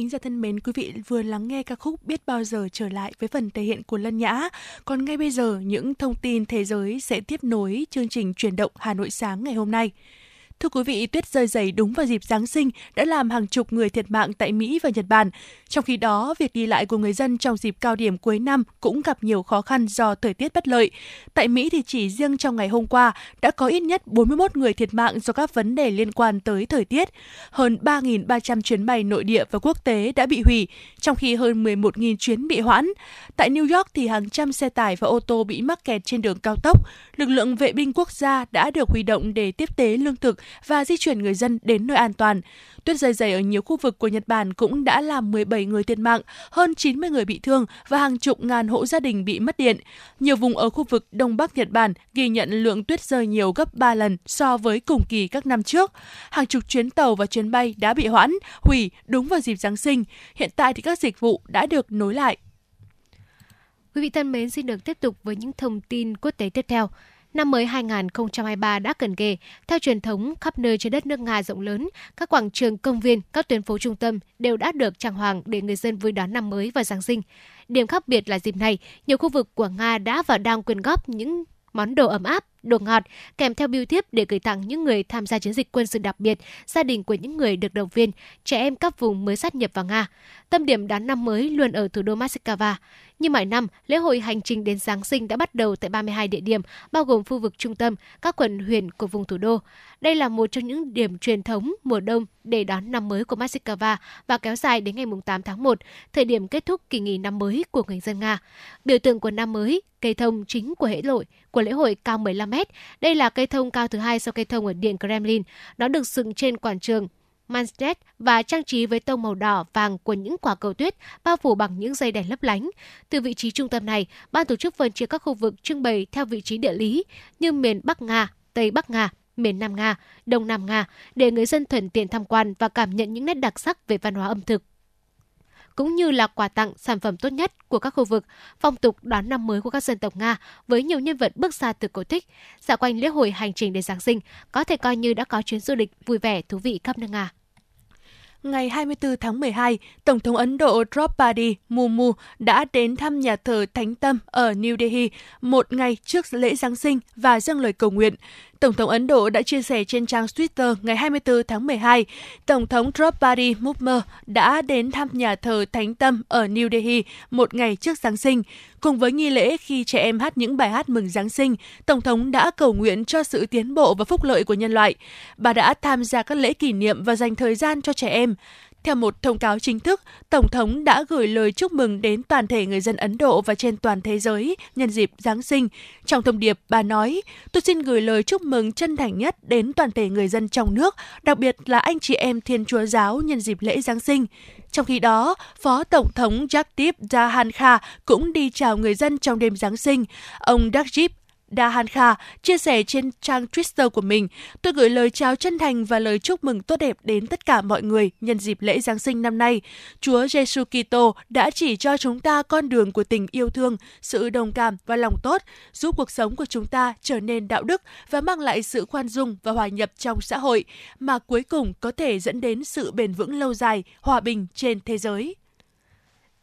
Thính giả thân mến, quý vị vừa lắng nghe ca khúc Biết bao giờ trở lại với phần thể hiện của Lân Nhã. Còn ngay bây giờ, những thông tin thế giới sẽ tiếp nối chương trình truyền động Hà Nội sáng ngày hôm nay. Thưa quý vị, tuyết rơi dày đúng vào dịp Giáng sinh đã làm hàng chục người thiệt mạng tại Mỹ và Nhật Bản. Trong khi đó, việc đi lại của người dân trong dịp cao điểm cuối năm cũng gặp nhiều khó khăn do thời tiết bất lợi. Tại Mỹ thì chỉ riêng trong ngày hôm qua đã có ít nhất 41 người thiệt mạng do các vấn đề liên quan tới thời tiết. Hơn 3.300 chuyến bay nội địa và quốc tế đã bị hủy, trong khi hơn 11.000 chuyến bị hoãn. Tại New York thì hàng trăm xe tải và ô tô bị mắc kẹt trên đường cao tốc. Lực lượng vệ binh quốc gia đã được huy động để tiếp tế lương thực và di chuyển người dân đến nơi an toàn. Tuyết rơi dày ở nhiều khu vực của Nhật Bản cũng đã làm 17 người thiệt mạng, hơn 90 người bị thương và hàng chục ngàn hộ gia đình bị mất điện. Nhiều vùng ở khu vực Đông Bắc Nhật Bản ghi nhận lượng tuyết rơi nhiều gấp 3 lần so với cùng kỳ các năm trước. Hàng chục chuyến tàu và chuyến bay đã bị hoãn, hủy đúng vào dịp Giáng sinh. Hiện tại thì các dịch vụ đã được nối lại. Quý vị thân mến, xin được tiếp tục với những thông tin quốc tế tiếp theo. Năm mới 2023 đã gần kề. Theo truyền thống, khắp nơi trên đất nước Nga rộng lớn, các quảng trường, công viên, các tuyến phố trung tâm đều đã được trang hoàng để người dân vui đón năm mới và Giáng sinh. Điểm khác biệt là dịp này, nhiều khu vực của Nga đã và đang quyên góp những món đồ ấm áp đồ ngọt kèm theo bưu thiếp để gửi tặng những người tham gia chiến dịch quân sự đặc biệt, gia đình của những người được động viên, trẻ em các vùng mới sát nhập vào Nga. Tâm điểm đón năm mới luôn ở thủ đô Moscow. Như mọi năm, lễ hội hành trình đến Giáng sinh đã bắt đầu tại 32 địa điểm, bao gồm khu vực trung tâm, các quận huyện của vùng thủ đô. Đây là một trong những điểm truyền thống mùa đông để đón năm mới của Moscow và kéo dài đến ngày 8 tháng 1, thời điểm kết thúc kỳ nghỉ năm mới của người dân Nga. Biểu tượng của năm mới, cây thông chính của lễ hội của lễ hội cao 15 mét. Đây là cây thông cao thứ hai sau cây thông ở Điện Kremlin. Nó được dựng trên quảng trường Manstead và trang trí với tông màu đỏ vàng của những quả cầu tuyết bao phủ bằng những dây đèn lấp lánh. Từ vị trí trung tâm này, ban tổ chức phân chia các khu vực trưng bày theo vị trí địa lý như miền Bắc Nga, Tây Bắc Nga, miền Nam Nga, Đông Nam Nga để người dân thuận tiện tham quan và cảm nhận những nét đặc sắc về văn hóa ẩm thực cũng như là quà tặng sản phẩm tốt nhất của các khu vực, phong tục đón năm mới của các dân tộc Nga với nhiều nhân vật bước ra từ cổ tích. Dạo quanh lễ hội hành trình đến Giáng sinh có thể coi như đã có chuyến du lịch vui vẻ thú vị khắp nước Nga ngày 24 tháng 12, Tổng thống Ấn Độ Draupadi Murmu đã đến thăm nhà thờ Thánh Tâm ở New Delhi một ngày trước lễ Giáng sinh và dâng lời cầu nguyện. Tổng thống Ấn Độ đã chia sẻ trên trang Twitter ngày 24 tháng 12, Tổng thống Draupadi Murmu đã đến thăm nhà thờ Thánh Tâm ở New Delhi một ngày trước Giáng sinh. Cùng với nghi lễ khi trẻ em hát những bài hát mừng Giáng sinh, Tổng thống đã cầu nguyện cho sự tiến bộ và phúc lợi của nhân loại. Bà đã tham gia các lễ kỷ niệm và dành thời gian cho trẻ em. Theo một thông cáo chính thức, Tổng thống đã gửi lời chúc mừng đến toàn thể người dân Ấn Độ và trên toàn thế giới nhân dịp Giáng sinh. Trong thông điệp, bà nói, tôi xin gửi lời chúc mừng chân thành nhất đến toàn thể người dân trong nước, đặc biệt là anh chị em Thiên Chúa Giáo nhân dịp lễ Giáng sinh. Trong khi đó, Phó Tổng thống Jagdeep Dhankha cũng đi chào người dân trong đêm Giáng sinh. Ông Jagdeep Dahan Kha chia sẻ trên trang Twitter của mình, tôi gửi lời chào chân thành và lời chúc mừng tốt đẹp đến tất cả mọi người nhân dịp lễ Giáng sinh năm nay. Chúa Giêsu Kitô đã chỉ cho chúng ta con đường của tình yêu thương, sự đồng cảm và lòng tốt, giúp cuộc sống của chúng ta trở nên đạo đức và mang lại sự khoan dung và hòa nhập trong xã hội, mà cuối cùng có thể dẫn đến sự bền vững lâu dài, hòa bình trên thế giới.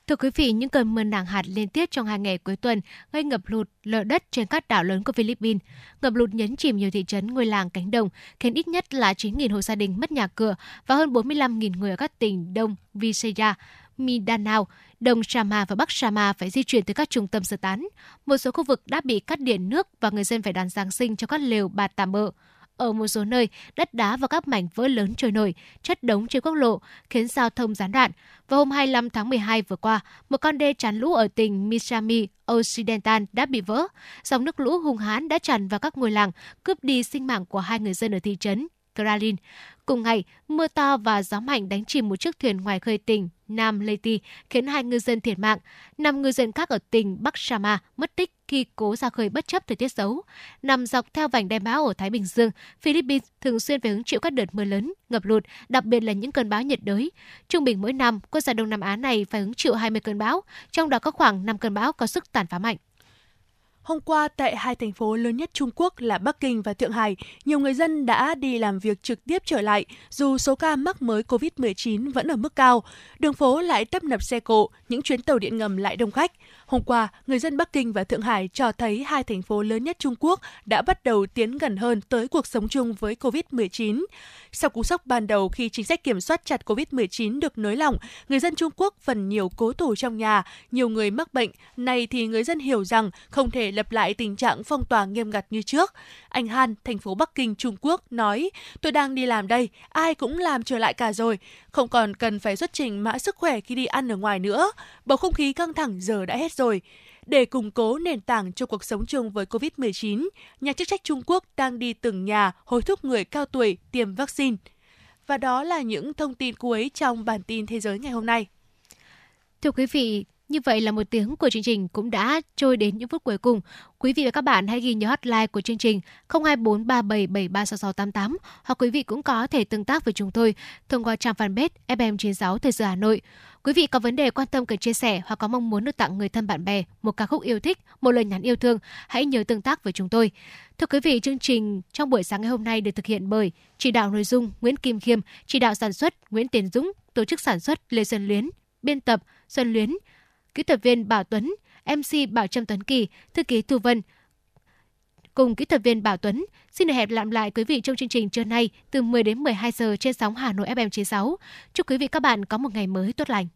Thưa quý vị, những cơn mưa nặng hạt liên tiếp trong hai ngày cuối tuần gây ngập lụt, lở đất trên các đảo lớn của Philippines. Ngập lụt nhấn chìm nhiều thị trấn, ngôi làng, cánh đồng, khiến ít nhất là 9.000 hộ gia đình mất nhà cửa và hơn 45.000 người ở các tỉnh Đông Visaya, Mindanao, Đông Sama và Bắc Sama phải di chuyển tới các trung tâm sơ tán. Một số khu vực đã bị cắt điện nước và người dân phải đón Giáng sinh cho các lều bạt tạm bỡ. Ở một số nơi, đất đá và các mảnh vỡ lớn trôi nổi, chất đống trên quốc lộ, khiến giao thông gián đoạn. Vào hôm 25 tháng 12 vừa qua, một con đê chắn lũ ở tỉnh Misami Occidental đã bị vỡ. Dòng nước lũ hung hãn đã tràn vào các ngôi làng, cướp đi sinh mạng của hai người dân ở thị trấn Kralin. Cùng ngày, mưa to và gió mạnh đánh chìm một chiếc thuyền ngoài khơi tỉnh Nam Leyte, khiến hai ngư dân thiệt mạng. Năm ngư dân khác ở tỉnh Bắc Sama mất tích khi cố ra khơi bất chấp thời tiết xấu. Nằm dọc theo vành đai bão ở Thái Bình Dương, Philippines thường xuyên phải hứng chịu các đợt mưa lớn, ngập lụt, đặc biệt là những cơn bão nhiệt đới. Trung bình mỗi năm, quốc gia Đông Nam Á này phải hứng chịu 20 cơn bão, trong đó có khoảng 5 cơn bão có sức tàn phá mạnh. Hôm qua, tại hai thành phố lớn nhất Trung Quốc là Bắc Kinh và Thượng Hải, nhiều người dân đã đi làm việc trực tiếp trở lại, dù số ca mắc mới COVID-19 vẫn ở mức cao. Đường phố lại tấp nập xe cộ, những chuyến tàu điện ngầm lại đông khách. Hôm qua, người dân Bắc Kinh và Thượng Hải cho thấy hai thành phố lớn nhất Trung Quốc đã bắt đầu tiến gần hơn tới cuộc sống chung với COVID-19. Sau cú sốc ban đầu khi chính sách kiểm soát chặt COVID-19 được nới lỏng, người dân Trung Quốc phần nhiều cố thủ trong nhà, nhiều người mắc bệnh. Này thì người dân hiểu rằng không thể lập lại tình trạng phong tỏa nghiêm ngặt như trước. Anh Han, thành phố Bắc Kinh, Trung Quốc nói, tôi đang đi làm đây, ai cũng làm trở lại cả rồi, không còn cần phải xuất trình mã sức khỏe khi đi ăn ở ngoài nữa. Bầu không khí căng thẳng giờ đã hết rồi. Để củng cố nền tảng cho cuộc sống chung với COVID-19, nhà chức trách Trung Quốc đang đi từng nhà hối thúc người cao tuổi tiêm vaccine. Và đó là những thông tin cuối trong bản tin Thế giới ngày hôm nay. Thưa quý vị, như vậy là một tiếng của chương trình cũng đã trôi đến những phút cuối cùng. Quý vị và các bạn hãy ghi nhớ hotline của chương trình 02437736688 hoặc quý vị cũng có thể tương tác với chúng tôi thông qua trang fanpage FM96 Thời sự Hà Nội. Quý vị có vấn đề quan tâm cần chia sẻ hoặc có mong muốn được tặng người thân bạn bè một ca khúc yêu thích, một lời nhắn yêu thương, hãy nhớ tương tác với chúng tôi. Thưa quý vị, chương trình trong buổi sáng ngày hôm nay được thực hiện bởi chỉ đạo nội dung Nguyễn Kim Khiêm, chỉ đạo sản xuất Nguyễn Tiến Dũng, tổ chức sản xuất Lê Xuân Luyến, biên tập Xuân Luyến, kỹ thuật viên Bảo Tuấn, MC Bảo Trâm Tuấn Kỳ, thư ký Thu Vân, cùng kỹ thuật viên Bảo Tuấn. Xin được hẹn lại lại quý vị trong chương trình trưa nay từ 10 đến 12 giờ trên sóng Hà Nội FM 96. Chúc quý vị các bạn có một ngày mới tốt lành.